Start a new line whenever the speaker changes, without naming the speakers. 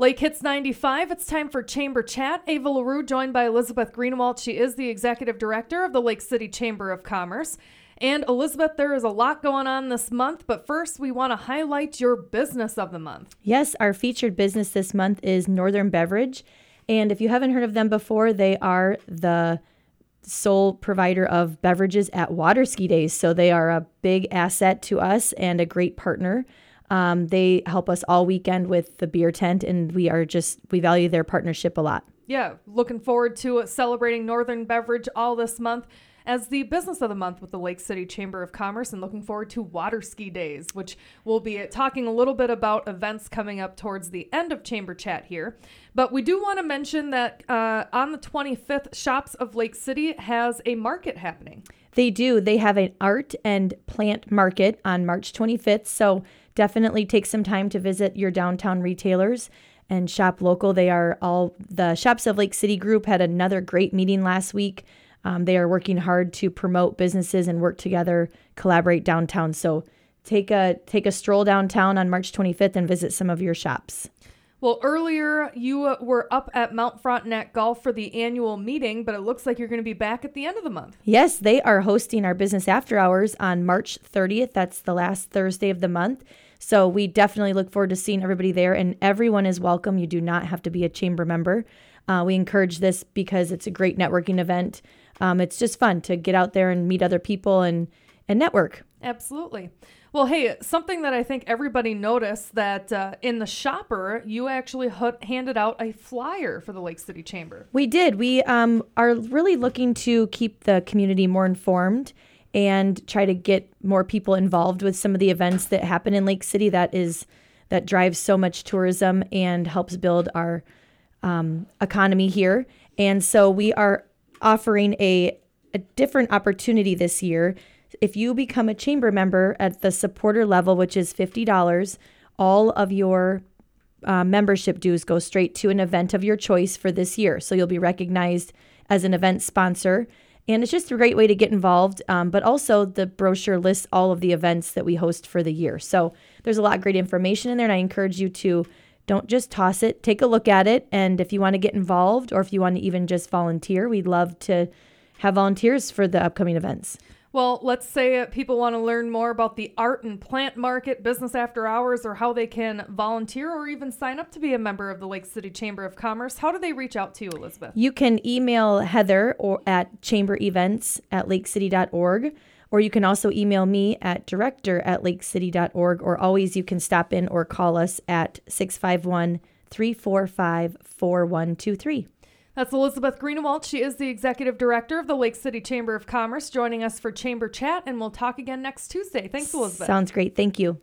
Lake Hits 95, it's time for Chamber Chat. Ava LaRue joined by Elizabeth Greenawalt. She is the executive director of the Lake City Chamber of Commerce. And Elizabeth, there is a lot going on this month, but first we want to highlight your business of the month.
Yes, our featured business this month is Northern Beverage. And if you haven't heard of them before, they are the sole provider of beverages at water ski days. So they are a big asset to us and a great partner. Um, they help us all weekend with the beer tent, and we are just, we value their partnership a lot.
Yeah, looking forward to celebrating Northern Beverage all this month as the business of the month with the Lake City Chamber of Commerce and looking forward to water ski days, which we'll be talking a little bit about events coming up towards the end of Chamber Chat here. But we do want to mention that uh, on the 25th, Shops of Lake City has a market happening.
They do. They have an art and plant market on March 25th. So definitely take some time to visit your downtown retailers and shop local. They are all the Shops of Lake City group had another great meeting last week. Um, they are working hard to promote businesses and work together, collaborate downtown. So take a take a stroll downtown on March 25th and visit some of your shops.
Well, earlier you uh, were up at Mount Frontenac Golf for the annual meeting, but it looks like you're going to be back at the end of the month.
Yes, they are hosting our business after hours on March 30th. That's the last Thursday of the month. So we definitely look forward to seeing everybody there, and everyone is welcome. You do not have to be a chamber member. Uh, we encourage this because it's a great networking event. Um, it's just fun to get out there and meet other people and and network.
Absolutely. Well, hey, something that I think everybody noticed that uh, in the shopper, you actually h- handed out a flyer for the Lake City Chamber.
We did. We um, are really looking to keep the community more informed and try to get more people involved with some of the events that happen in Lake City. That is that drives so much tourism and helps build our um, economy here. And so we are offering a a different opportunity this year if you become a chamber member at the supporter level, which is $50, all of your uh, membership dues go straight to an event of your choice for this year. So you'll be recognized as an event sponsor. And it's just a great way to get involved. Um, but also, the brochure lists all of the events that we host for the year. So there's a lot of great information in there. And I encourage you to don't just toss it, take a look at it. And if you want to get involved or if you want to even just volunteer, we'd love to have volunteers for the upcoming events.
Well, let's say people want to learn more about the art and plant market, business after hours, or how they can volunteer or even sign up to be a member of the Lake City Chamber of Commerce. How do they reach out to you, Elizabeth?
You can email Heather or at chamberevents at lakecity.org, or you can also email me at director at lakecity.org, or always you can stop in or call us at 651 345 4123.
That's Elizabeth Greenawalt. She is the executive director of the Lake City Chamber of Commerce, joining us for Chamber Chat, and we'll talk again next Tuesday. Thanks, Elizabeth.
Sounds great. Thank you.